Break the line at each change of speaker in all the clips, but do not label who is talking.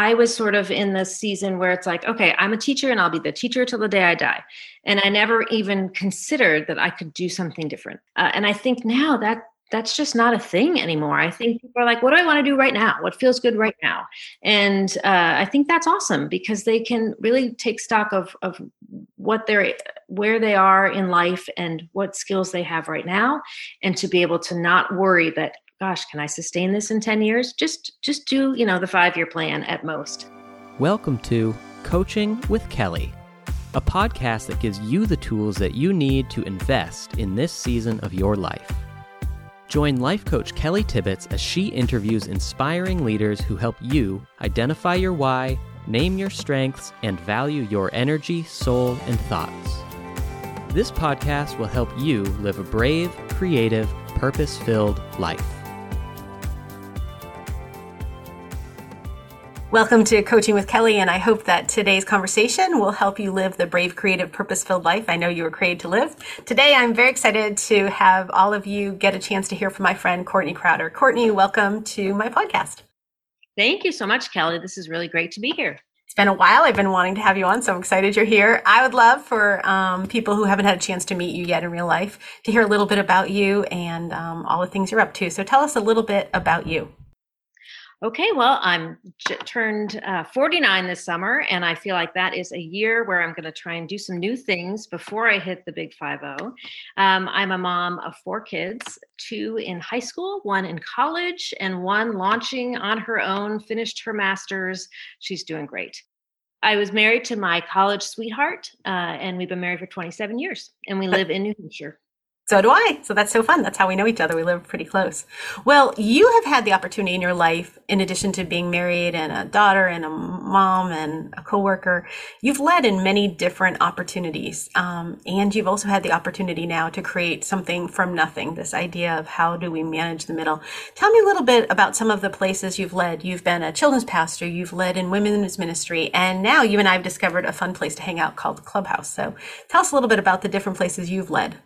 I was sort of in this season where it's like, okay, I'm a teacher and I'll be the teacher till the day I die. And I never even considered that I could do something different. Uh, and I think now that that's just not a thing anymore. I think people are like, what do I want to do right now? What feels good right now? And uh, I think that's awesome because they can really take stock of, of what they're, where they are in life and what skills they have right now. And to be able to not worry that, gosh, can I sustain this in 10 years? Just, just do, you know, the five year plan at most.
Welcome to Coaching with Kelly, a podcast that gives you the tools that you need to invest in this season of your life. Join life coach Kelly Tibbetts as she interviews inspiring leaders who help you identify your why, name your strengths, and value your energy, soul, and thoughts. This podcast will help you live a brave, creative, purpose filled life.
Welcome to Coaching with Kelly, and I hope that today's conversation will help you live the brave, creative, purpose filled life I know you were created to live. Today, I'm very excited to have all of you get a chance to hear from my friend Courtney Crowder. Courtney, welcome to my podcast.
Thank you so much, Kelly. This is really great to be here.
It's been a while. I've been wanting to have you on, so I'm excited you're here. I would love for um, people who haven't had a chance to meet you yet in real life to hear a little bit about you and um, all the things you're up to. So tell us a little bit about you.
Okay, well, I'm j- turned uh, 49 this summer, and I feel like that is a year where I'm going to try and do some new things before I hit the big 5 0. Um, I'm a mom of four kids two in high school, one in college, and one launching on her own, finished her master's. She's doing great. I was married to my college sweetheart, uh, and we've been married for 27 years, and we live in New Hampshire.
So do I. So that's so fun. That's how we know each other. We live pretty close. Well, you have had the opportunity in your life, in addition to being married and a daughter and a mom and a coworker, you've led in many different opportunities. Um, and you've also had the opportunity now to create something from nothing. This idea of how do we manage the middle. Tell me a little bit about some of the places you've led. You've been a children's pastor. You've led in women's ministry. And now you and I have discovered a fun place to hang out called Clubhouse. So tell us a little bit about the different places you've led.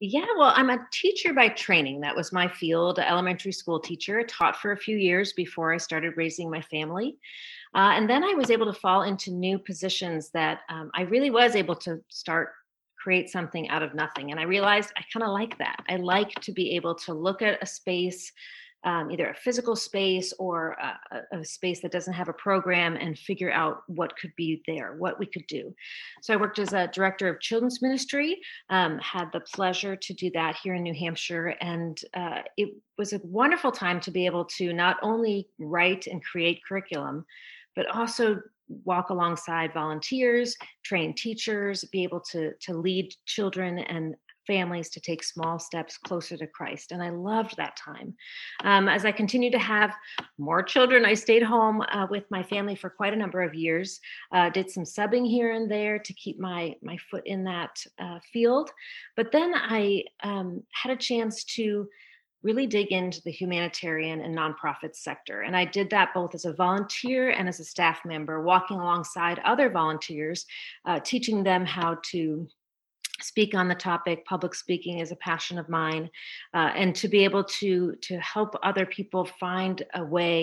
Yeah, well, I'm a teacher by training. That was my field, elementary school teacher. I taught for a few years before I started raising my family. Uh, and then I was able to fall into new positions that um, I really was able to start create something out of nothing. And I realized I kind of like that. I like to be able to look at a space um, either a physical space or a, a, space that doesn't have a program and figure out what could be there, what we could do. So I worked as a director of children's ministry, um, had the pleasure to do that here in New Hampshire. And uh, it was a wonderful time to be able to not only write and create curriculum, but also walk alongside volunteers train teachers be able to to lead children and families to take small steps closer to Christ. And I loved that time. Um, as I continued to have more children, I stayed home uh, with my family for quite a number of years, uh, did some subbing here and there to keep my, my foot in that uh, field. But then I um, had a chance to really dig into the humanitarian and nonprofit sector. And I did that both as a volunteer and as a staff member, walking alongside other volunteers, uh, teaching them how to speak on the topic public speaking is a passion of mine uh, and to be able to to help other people find a way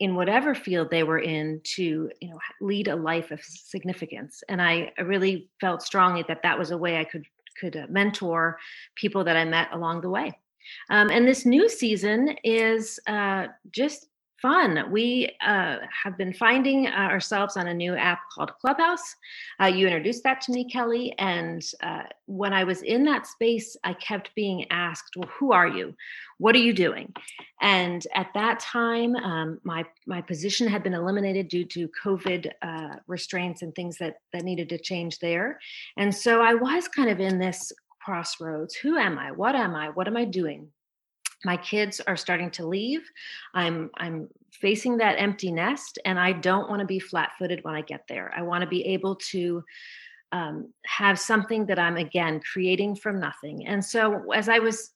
in whatever field they were in to you know lead a life of significance. And i, really felt strongly that that was a way i could could uh, mentor people that i met along the way. Um, and this new season is uh, just fun. We uh, have been finding uh, ourselves on a new app called Clubhouse. Uh, you introduced that to me, Kelly. And uh, when I was in that space, I kept being asked, Well, who are you? What are you doing? And at that time, um, my, my position had been eliminated due to COVID uh, restraints and things that, that needed to change there. And so I was kind of in this crossroads who am I? What am I? What am I doing? My kids are starting to leave i'm i'm facing that empty nest and i don't want to be flat-footed when i get there. I want to be able to um, have something that i'm again creating from nothing. And so as i was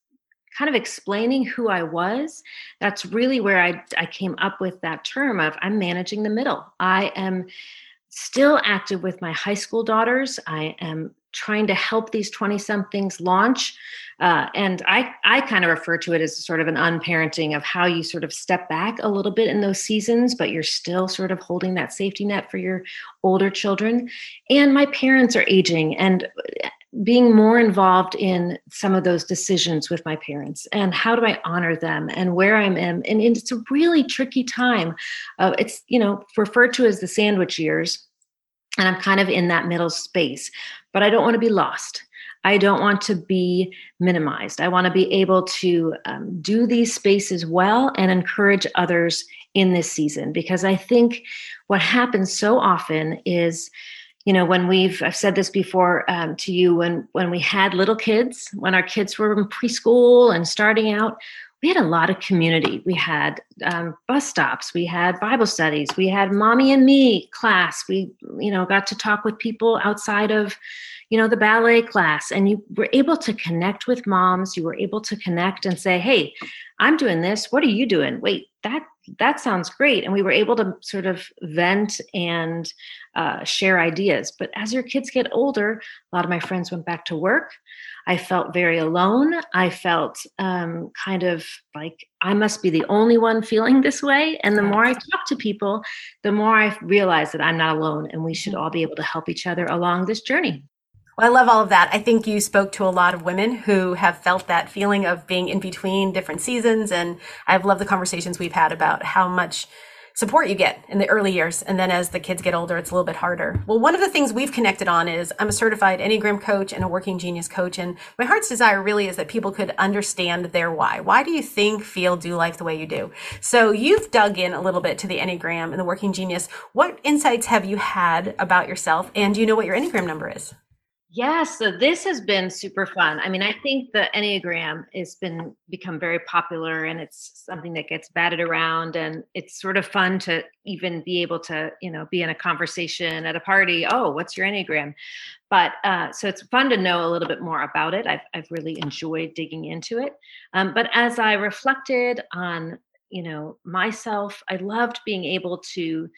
kind of explaining who i was that's really where i, I came up with that term of i'm managing the middle. I am still active with my high school daughters. I am trying to help these 20 somethings launch. Uh, and I, I kind of refer to it as sort of an unparenting of how you sort of step back a little bit in those seasons, but you're still sort of holding that safety net for your older children. And my parents are aging, and being more involved in some of those decisions with my parents and how do i honor them and where i'm in and it's a really tricky time uh, it's you know referred to as the sandwich years and i'm kind of in that middle space but i don't want to be lost. I don't want to be minimized. I want to be able to um, do these spaces well and encourage others in this season because i think what happens so often is you know when we've i've said this before um, to you when when we had little kids when our kids were in preschool and starting out we had a lot of community. We had um, bus stops. We had bible studies. We had mommy and me class. We you know got to talk with people outside of you know the ballet class. And you were able to connect with moms. You were able to connect and say hey i'm doing this. What are you doing? Wait that that sounds great. And we were able to sort of vent and uh, share ideas. But as your kids get older, a lot of my friends went back to work. I felt very alone. I felt um, kind of like I must be the only one feeling this way. And the more I talk to people, the more I realize that I'm not alone and we should all be able to help each other along this journey.
Well, I love all of that. I think you spoke to a lot of women who have felt that feeling of being in between different seasons. And I've loved the conversations we've had about how much support you get in the early years. And then as the kids get older, it's a little bit harder. Well, one of the things we've connected on is I'm a certified Enneagram coach and a working genius coach. And my heart's desire really is that people could understand their why. Why do you think, feel, do life the way you do? So you've dug in a little bit to the Enneagram and the working genius. What insights have you had about yourself? And do you know what your Enneagram number is?
Yeah, so this has been super fun. I mean, I think the Enneagram has been become very popular and it's something that gets batted around and it's sort of fun to even be able to, you know, be in a conversation at a party, oh, what's your Enneagram? But uh, so it's fun to know a little bit more about it. I've, I've really enjoyed digging into it. Um, but as I reflected on, you know, myself, I loved being able to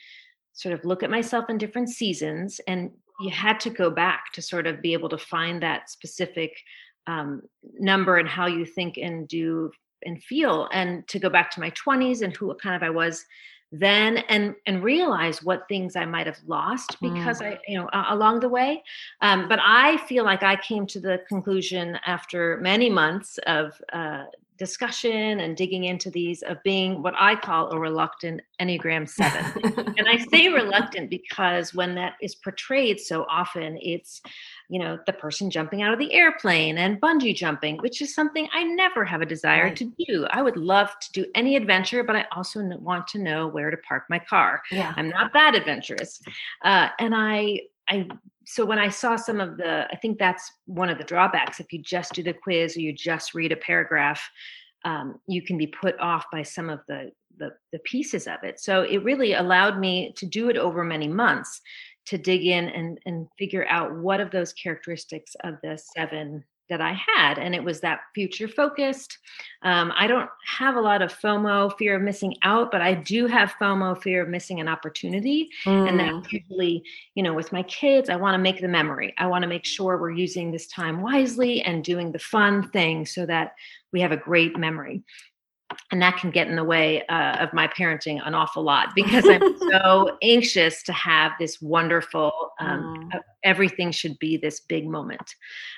sort of look at myself in different seasons and you had to go back to sort of be able to find that specific um, number and how you think and do and feel and to go back to my 20s and who kind of i was then and and realize what things i might have lost because mm. i you know uh, along the way um, but i feel like i came to the conclusion after many months of uh, discussion and digging into these of being what I call a reluctant Enneagram 7. and I say reluctant because when that is portrayed so often, it's, you know, the person jumping out of the airplane and bungee jumping, which is something I never have a desire right. to do. I would love to do any adventure, but I also want to know where to park my car. Yeah. I'm not that adventurous. Uh, and I, I so when I saw some of the, I think that's one of the drawbacks. If you just do the quiz or you just read a paragraph, um, you can be put off by some of the, the the pieces of it. So it really allowed me to do it over many months to dig in and and figure out what of those characteristics of the seven that I had. And it was that future focused. Um, I don't have a lot of FOMO, fear of missing out, but I do have FOMO, fear of missing an opportunity. Mm. And that mm. usually, you know, with my kids, I want to make the memory. I want to make sure we're using this time wisely and doing the fun thing so that we have a great memory and that can get in the way uh, of my parenting an awful lot because I'm so anxious to have this wonderful, um, mm. everything should be this big moment.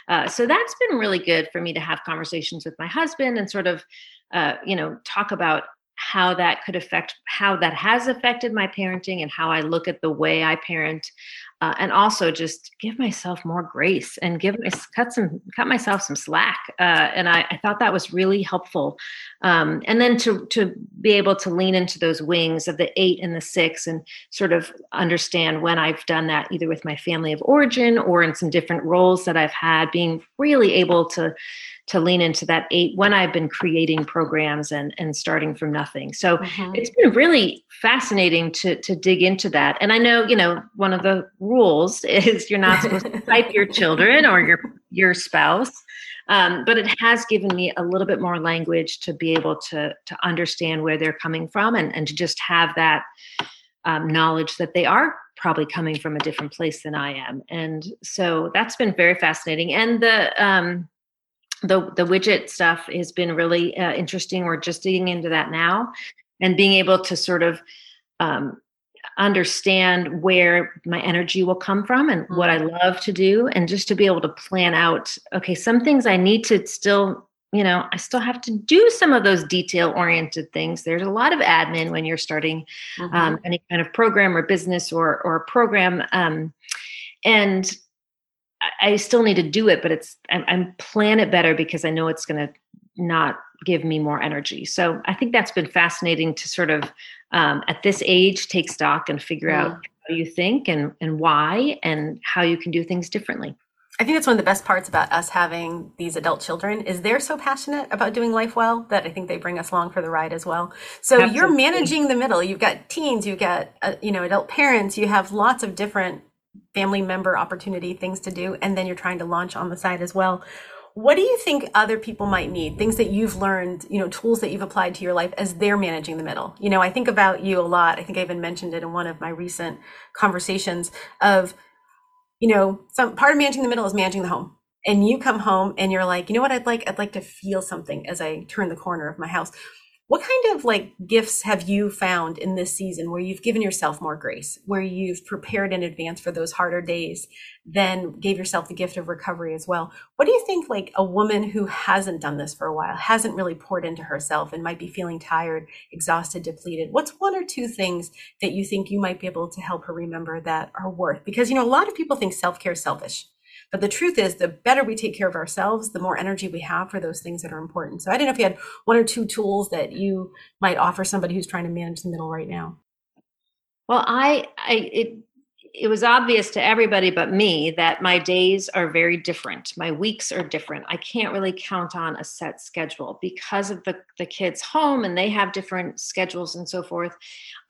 Uh, so that's been really good for me to have conversations with my husband and sort of, uh, you know, talk about how that could affect how that has affected my parenting and how I look at the way I parent uh, and also just give myself more grace and give cut some cut myself some slack uh, and I, I, thought that was really helpful um, and then to to be able to lean into those wings of the eight and the six and sort of understand when I've done that either with my family of origin or in some different roles that I've had being really able to to lean into that eight when I've been creating programs and and starting from nothing. So mm-hmm. it's been really fascinating to to dig into that. And I know, you know, one of the rules is you're not supposed to type your children or your your spouse. Um, but it has given me a little bit more language to be able to to understand where they're coming from and, and to just have that um, knowledge that they are probably coming from a different place than I am. And so that's been very fascinating. And the um, the the widget stuff has been really uh, interesting. We're just digging into that now, and being able to sort of um, understand where my energy will come from and what I mm-hmm. love to do, and just to be able to plan out. Okay, some things I need to still you know, I still have to do some of those detail oriented things. There's a lot of admin when you're starting mm-hmm. um, any kind of program or business or or program, um, and I still need to do it, but it's I'm, I'm plan it better because I know it's going to not give me more energy. So I think that's been fascinating to sort of um, at this age take stock and figure mm-hmm. out how you think and and why and how you can do things differently.
I think that's one of the best parts about us having these adult children is they're so passionate about doing life well that I think they bring us along for the ride as well. So Absolutely. you're managing the middle. You've got teens, you've got uh, you know adult parents, you have lots of different family member opportunity things to do and then you're trying to launch on the side as well. What do you think other people might need? Things that you've learned, you know, tools that you've applied to your life as they're managing the middle. You know, I think about you a lot. I think I even mentioned it in one of my recent conversations of you know, some part of managing the middle is managing the home. And you come home and you're like, you know what I'd like? I'd like to feel something as I turn the corner of my house. What kind of like gifts have you found in this season where you've given yourself more grace, where you've prepared in advance for those harder days, then gave yourself the gift of recovery as well? What do you think like a woman who hasn't done this for a while, hasn't really poured into herself and might be feeling tired, exhausted, depleted? What's one or two things that you think you might be able to help her remember that are worth? Because you know, a lot of people think self-care is selfish but the truth is, the better we take care of ourselves, the more energy we have for those things that are important. So I don't know if you had one or two tools that you might offer somebody who's trying to manage the middle right now.
Well, I, I, it, it was obvious to everybody but me that my days are very different. My weeks are different. I can't really count on a set schedule because of the, the kids home and they have different schedules and so forth.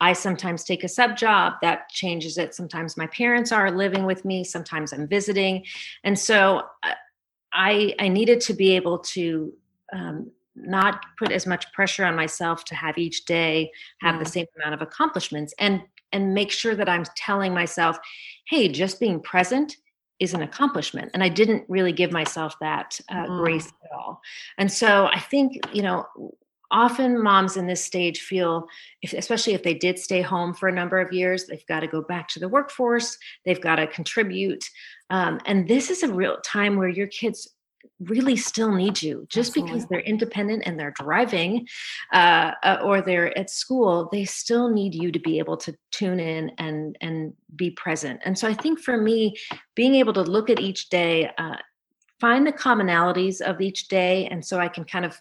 I sometimes take a sub job that changes it. Sometimes my parents are living with me, sometimes I'm visiting. And so uh, I, I needed to be able to um, not put as much pressure on myself to have each day have the same amount of accomplishments and and make sure that I'm telling myself, hey, just being present is an accomplishment. And I didn't really give myself that uh, mm. grace at all. And so I think, you know, often moms in this stage feel if, especially if they did stay home for a number of years they've got to go back to the workforce they've got to contribute um, and this is a real time where your kids really still need you just Absolutely. because they're independent and they're driving uh, uh, or they're at school they still need you to be able to tune in and and be present and so i think for me being able to look at each day uh, find the commonalities of each day and so i can kind of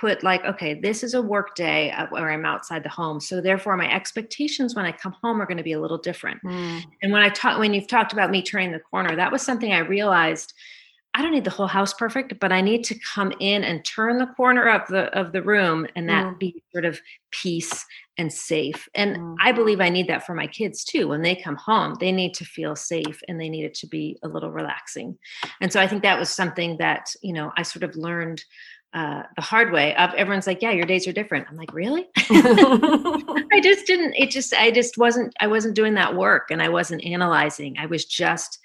put like okay this is a work day uh, where i'm outside the home so therefore my expectations when i come home are going to be a little different mm. and when i talk when you've talked about me turning the corner that was something i realized I don't need the whole house perfect, but I need to come in and turn the corner of the of the room and that mm. be sort of peace and safe. And mm. I believe I need that for my kids too. When they come home, they need to feel safe and they need it to be a little relaxing. And so I think that was something that, you know, I sort of learned uh, the hard way of everyone's like, yeah, your days are different. I'm like, really? I just didn't, it just, I just wasn't, I wasn't doing that work and I wasn't analyzing. I was just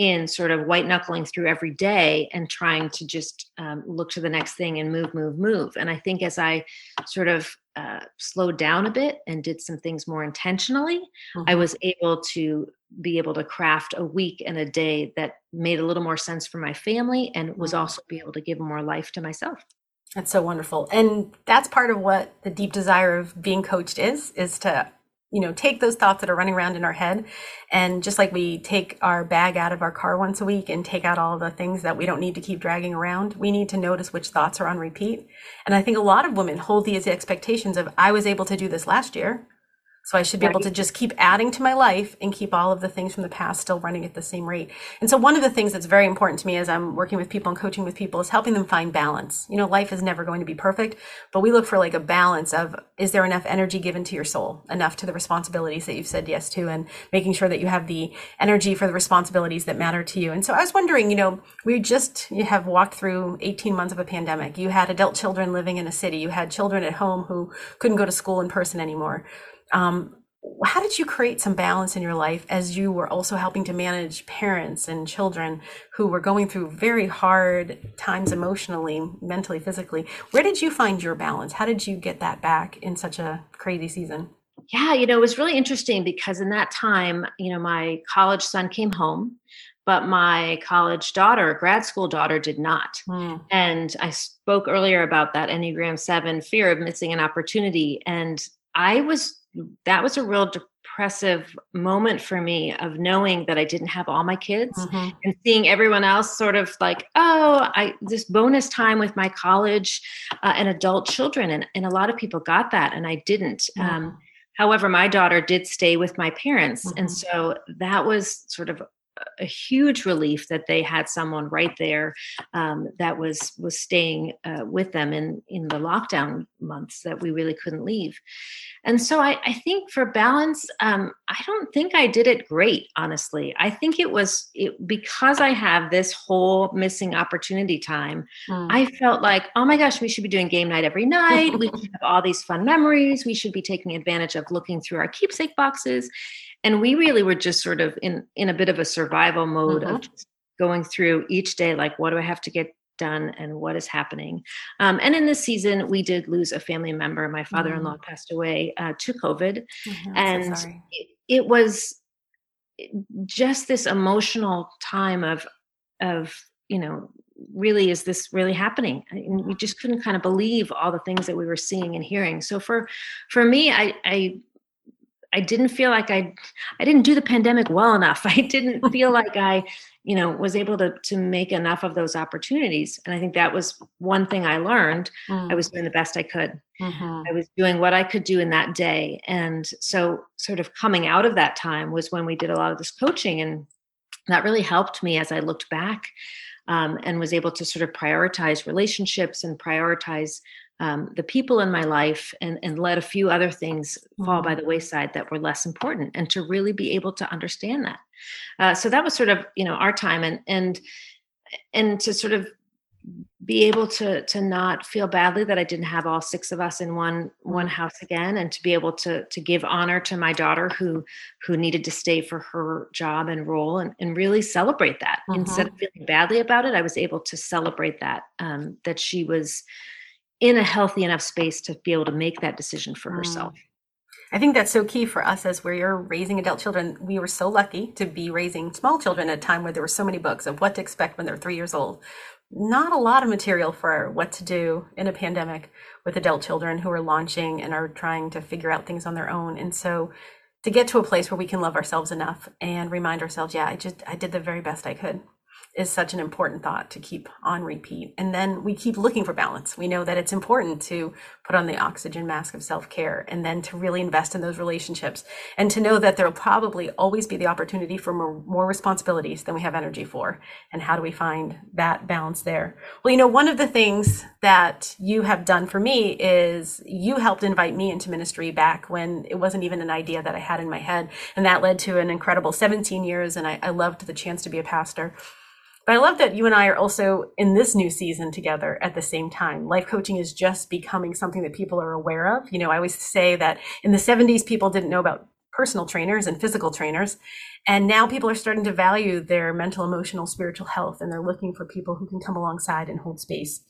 in sort of white knuckling through every day and trying to just um, look to the next thing and move, move, move. And I think as I sort of uh, slowed down a bit and did some things more intentionally, mm-hmm. I was able to be able to craft a week and a day that made a little more sense for my family and was mm-hmm. also be able to give more life to myself.
That's so wonderful. And that's part of what the deep desire of being coached is, is to you know, take those thoughts that are running around in our head. And just like we take our bag out of our car once a week and take out all the things that we don't need to keep dragging around, we need to notice which thoughts are on repeat. And I think a lot of women hold these expectations of, I was able to do this last year. So I should be able to just keep adding to my life and keep all of the things from the past still running at the same rate. And so one of the things that's very important to me as I'm working with people and coaching with people is helping them find balance. You know, life is never going to be perfect, but we look for like a balance of is there enough energy given to your soul, enough to the responsibilities that you've said yes to and making sure that you have the energy for the responsibilities that matter to you. And so I was wondering, you know, we just you have walked through 18 months of a pandemic. You had adult children living in a city. You had children at home who couldn't go to school in person anymore um, how did you create some balance in your life as you were also helping to manage parents and children who were going through very hard times emotionally, mentally, physically? Where did you find your balance? How did you get that back in such a crazy season?
Yeah, you know, it was really interesting because in that time, you know, my college son came home, but my college daughter, grad school daughter, did not. Mm. And I spoke earlier about that Enneagram 7 fear of missing an opportunity. And I was that was a real depressive moment for me of knowing that I didn't have all my kids mm-hmm. and seeing everyone else sort of like, oh, I this bonus time with my college uh, and adult children, and and a lot of people got that, and I didn't. Mm-hmm. Um, however, my daughter did stay with my parents, mm-hmm. and so that was sort of a huge relief that they had someone right there um, that was was staying uh, with them in in the lockdown months that we really couldn't leave. And so i, I think for balance um, i don't think i did it great honestly. I think it was it, because i have this whole missing opportunity time mm. i felt like oh my gosh we should be doing game night every night. We should have all these fun memories. We should be taking advantage of looking through our keepsake boxes and we really were just sort of in in a bit of a survival mode mm-hmm. of going through each day like what do i have to get done and what is happening? Um, and in this season we did lose a family member. My father-in-law mm-hmm. passed away uh, to covid. Mm-hmm, and so it, it was just this emotional time of of you know really is this really happening? And we just couldn't kind of believe all the things that we were seeing and hearing. So for for me i i I didn't feel like I I didn't do the pandemic well enough. I didn't feel like I, you know, was able to to make enough of those opportunities. And I think that was one thing I learned. Mm. I was doing the best I could. Mm-hmm. I was doing what I could do in that day. And so sort of coming out of that time was when we did a lot of this coaching and that really helped me as I looked back um, and was able to sort of prioritize relationships and prioritize um, the people in my life and, and let a few other things fall by mm-hmm. the wayside that were less important and to really be able to understand that uh, so that was sort of you know our time and and and to sort of be able to to not feel badly that I didn't have all six of us in one one mm-hmm. house again and to be able to to give honor to my daughter who who needed to stay for her job and role and, and really celebrate that mm-hmm. instead of feeling badly about it I was able to celebrate that um, that she was in a healthy enough space to be able to make that decision for herself. Mm.
I think that's so key for us as we're raising adult children. We were so lucky to be raising small children at a time where there were so many books of what to expect when they're three years old. Not a lot of material for what to do in a pandemic with adult children who are launching and are trying to figure out things on their own. And so to get to a place where we can love ourselves enough and remind ourselves, yeah, I just I did the very best I could is such an important thought to keep on repeat. And then we keep looking for balance. We know that it's important to put on the oxygen mask of self care and then to really invest in those relationships and to know that there'll probably always be the opportunity for more, more responsibilities than we have energy for. And how do we find that balance there? Well, you know, one of the things that you have done for me is you helped invite me into ministry back when it wasn't even an idea that I had in my head. And that led to an incredible 17 years. And I, I loved the chance to be a pastor. But I love that you and I are also in this new season together at the same time. Life coaching is just becoming something that people are aware of. You know, I always say that in the 70s, people didn't know about personal trainers and physical trainers. And now people are starting to value their mental, emotional, spiritual health, and they're looking for people who can come alongside and hold space.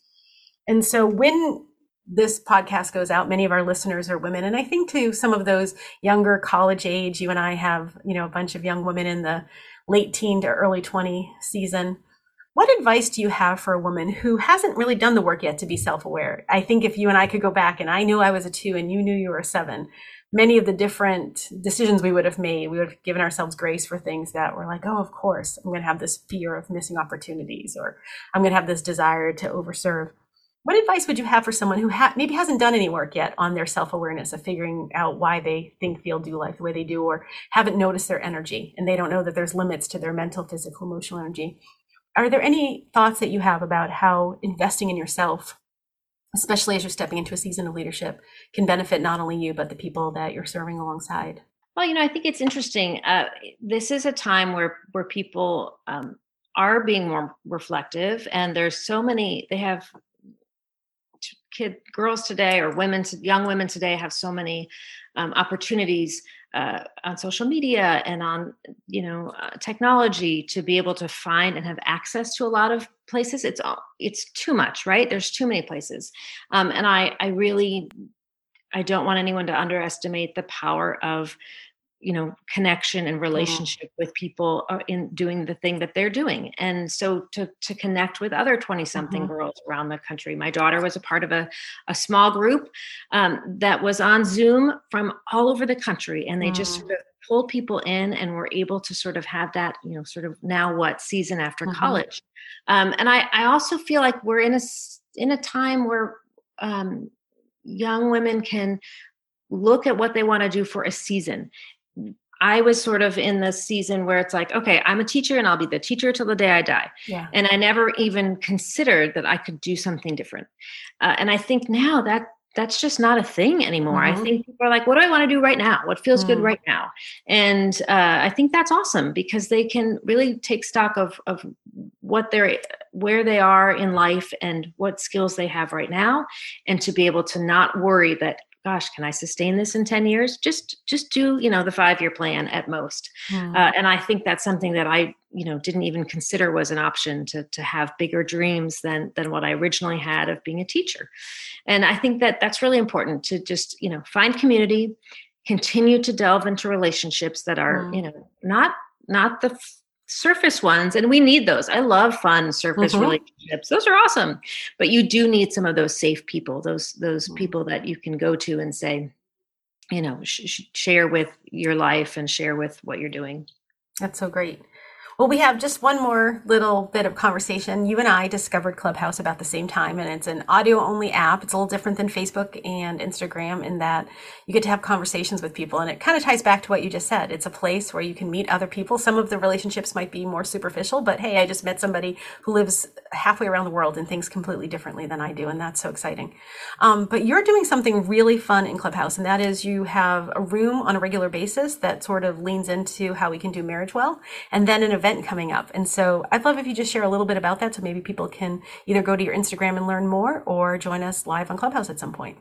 And so when this podcast goes out, many of our listeners are women. And I think to some of those younger college age, you and I have, you know, a bunch of young women in the late teen to early 20 season. What advice do you have for a woman who hasn't really done the work yet to be self aware? I think if you and I could go back and I knew I was a two and you knew you were a seven, many of the different decisions we would have made, we would have given ourselves grace for things that were like, oh, of course, I'm going to have this fear of missing opportunities or I'm going to have this desire to overserve. What advice would you have for someone who ha- maybe hasn't done any work yet on their self awareness of figuring out why they think, feel, do life the way they do, or haven't noticed their energy and they don't know that there's limits to their mental, physical, emotional energy? Are there any thoughts that you have about how investing in yourself, especially as you're stepping into a season of leadership, can benefit not only you, but the people that you're serving alongside?
Well, you know, I think it's interesting. Uh, this is a time where where people um, are being more reflective, and there's so many. They have kid girls today or women young women today have so many um, opportunities uh, on social media and on you know uh, technology to be able to find and have access to a lot of places. It's it's too much right? There's too many places. Um, and i i really i don't want anyone to underestimate the power of you know connection and mm-hmm. relationship mm-hmm. with people uh, in doing the thing that they're doing and so to to connect with other 20 something mm-hmm. girls around the country my daughter was a part of a, a small group um, that was on zoom from all over the country and they mm-hmm. just sort of pulled people in and were able to sort of have that you know sort of now what season after mm-hmm. college um, and i i also feel like we're in a in a time where um, young women can look at what they want to do for a season I was sort of in the season where it's like, okay, I'm a teacher and I'll be the teacher till the day I die. Yeah. And I never even considered that I could do something different. Uh, and I think now that that's just not a thing anymore. Mm-hmm. I think people are like, what do I want to do right now? What feels mm-hmm. good right now? And uh, I think that's awesome because they can really take stock of of what they're where they are in life and what skills they have right now, and to be able to not worry that gosh can i sustain this in 10 years just just do you know the five year plan at most mm. uh, and i think that's something that i you know didn't even consider was an option to to have bigger dreams than than what i originally had of being a teacher and i think that that's really important to just you know find community continue to delve into relationships that are mm. you know not not the surface ones and we need those. I love fun surface mm-hmm. relationships. Those are awesome. But you do need some of those safe people those those mm-hmm. people that you can go to and say you know sh- share with your life and share with what you're doing.
That's so great well, we have just one more little bit of conversation. You and I discovered Clubhouse about the same time, and it's an audio only app. It's a little different than Facebook and Instagram in that you get to have conversations with people. And it kind of ties back to what you just said. It's a place where you can meet other people. Some of the relationships might be more superficial, but hey, I just met somebody who lives halfway around the world and thinks completely differently than I do. And that's so exciting. Um, but you're doing something really fun in Clubhouse, and that is you have a room on a regular basis that sort of leans into how we can do marriage well, and then an event event coming up. And so I'd love if you just share a little bit about that so maybe people can either go to your Instagram and learn more or join us live on Clubhouse at some point.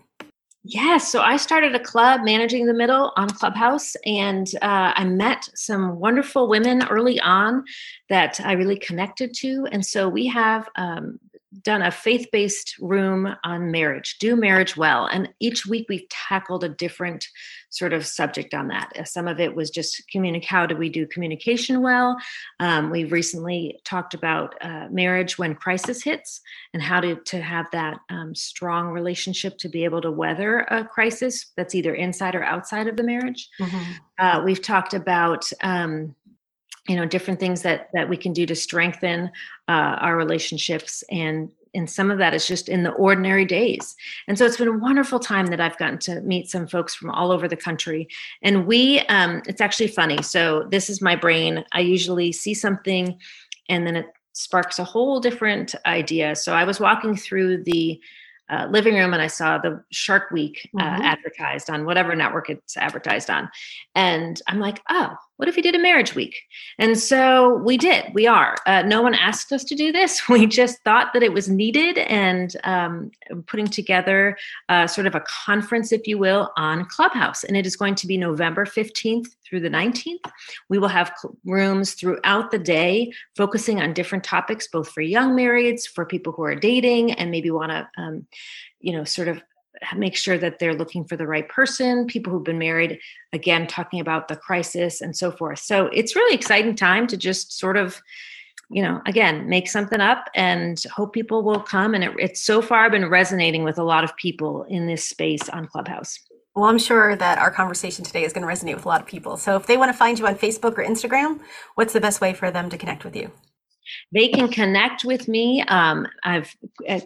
Yes, so I started a club managing the middle on Clubhouse, and uh, I met some wonderful women early on that I really connected to. And so we have um, done a faith-based room on marriage do marriage well. And each week we've tackled a different sort of subject on that. Uh, some of it was just communicate how do we do communication well? Um, we've recently talked about uh, marriage when crisis hits and how to, to have that um, strong relationship to be able to weather a crisis that's either inside or outside of the marriage. Mm-hmm. uh, we've talked about um, you know different things that that we can do to strengthen uh, our relationships and and some of that is just in the ordinary days. And so it's been a wonderful time that i've gotten to meet some folks from all over the country. And we um, it's actually funny. So this is my brain. I usually see something and then it sparks a whole different idea. So i was walking through the uh, living room and I saw the Shark Week uh, mm-hmm. advertised on whatever network it's advertised on. And I'm like, oh, what if we did a marriage week? And so we did. We are. Uh, no one asked us to do this. We just thought that it was needed and um, putting together uh, sort of a conference, if you will, on Clubhouse. And it is going to be November 15th through the 19th. We will have rooms throughout the day focusing on different topics, both for young marrieds, for people who are dating, and maybe want to, um, you know, sort of make sure that they're looking for the right person people who've been married again talking about the crisis and so forth so it's really exciting time to just sort of you know again make something up and hope people will come and it, it's so far been resonating with a lot of people in this space on clubhouse
well, I'm sure that our conversation today is going to resonate with a lot of people. So, if they want to find you on Facebook or Instagram, what's the best way for them to connect with you?
They can connect with me. Um, I've uh,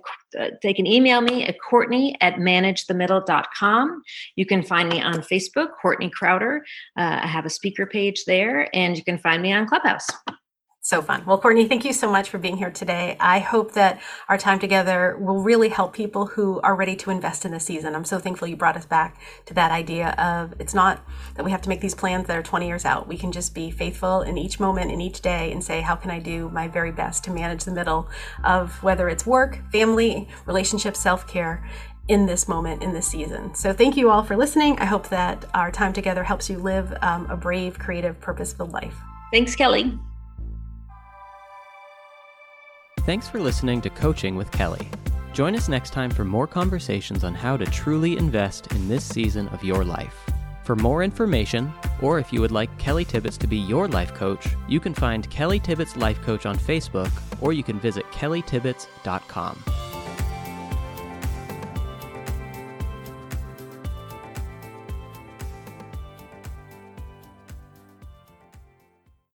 they can email me at Courtney at managethemiddle.com. You can find me on Facebook, Courtney Crowder. Uh, I have a speaker page there, and you can find me on Clubhouse.
So fun. Well, Courtney, thank you so much for being here today. I hope that our time together will really help people who are ready to invest in this season. I'm so thankful you brought us back to that idea of it's not that we have to make these plans that are 20 years out. We can just be faithful in each moment, in each day, and say, how can I do my very best to manage the middle of whether it's work, family, relationships, self care, in this moment, in this season. So thank you all for listening. I hope that our time together helps you live um, a brave, creative, purpose filled life.
Thanks, Kelly.
Thanks for listening to Coaching with Kelly. Join us next time for more conversations on how to truly invest in this season of your life. For more information, or if you would like Kelly Tibbetts to be your life coach, you can find Kelly Tibbetts Life Coach on Facebook, or you can visit kellytibbetts.com.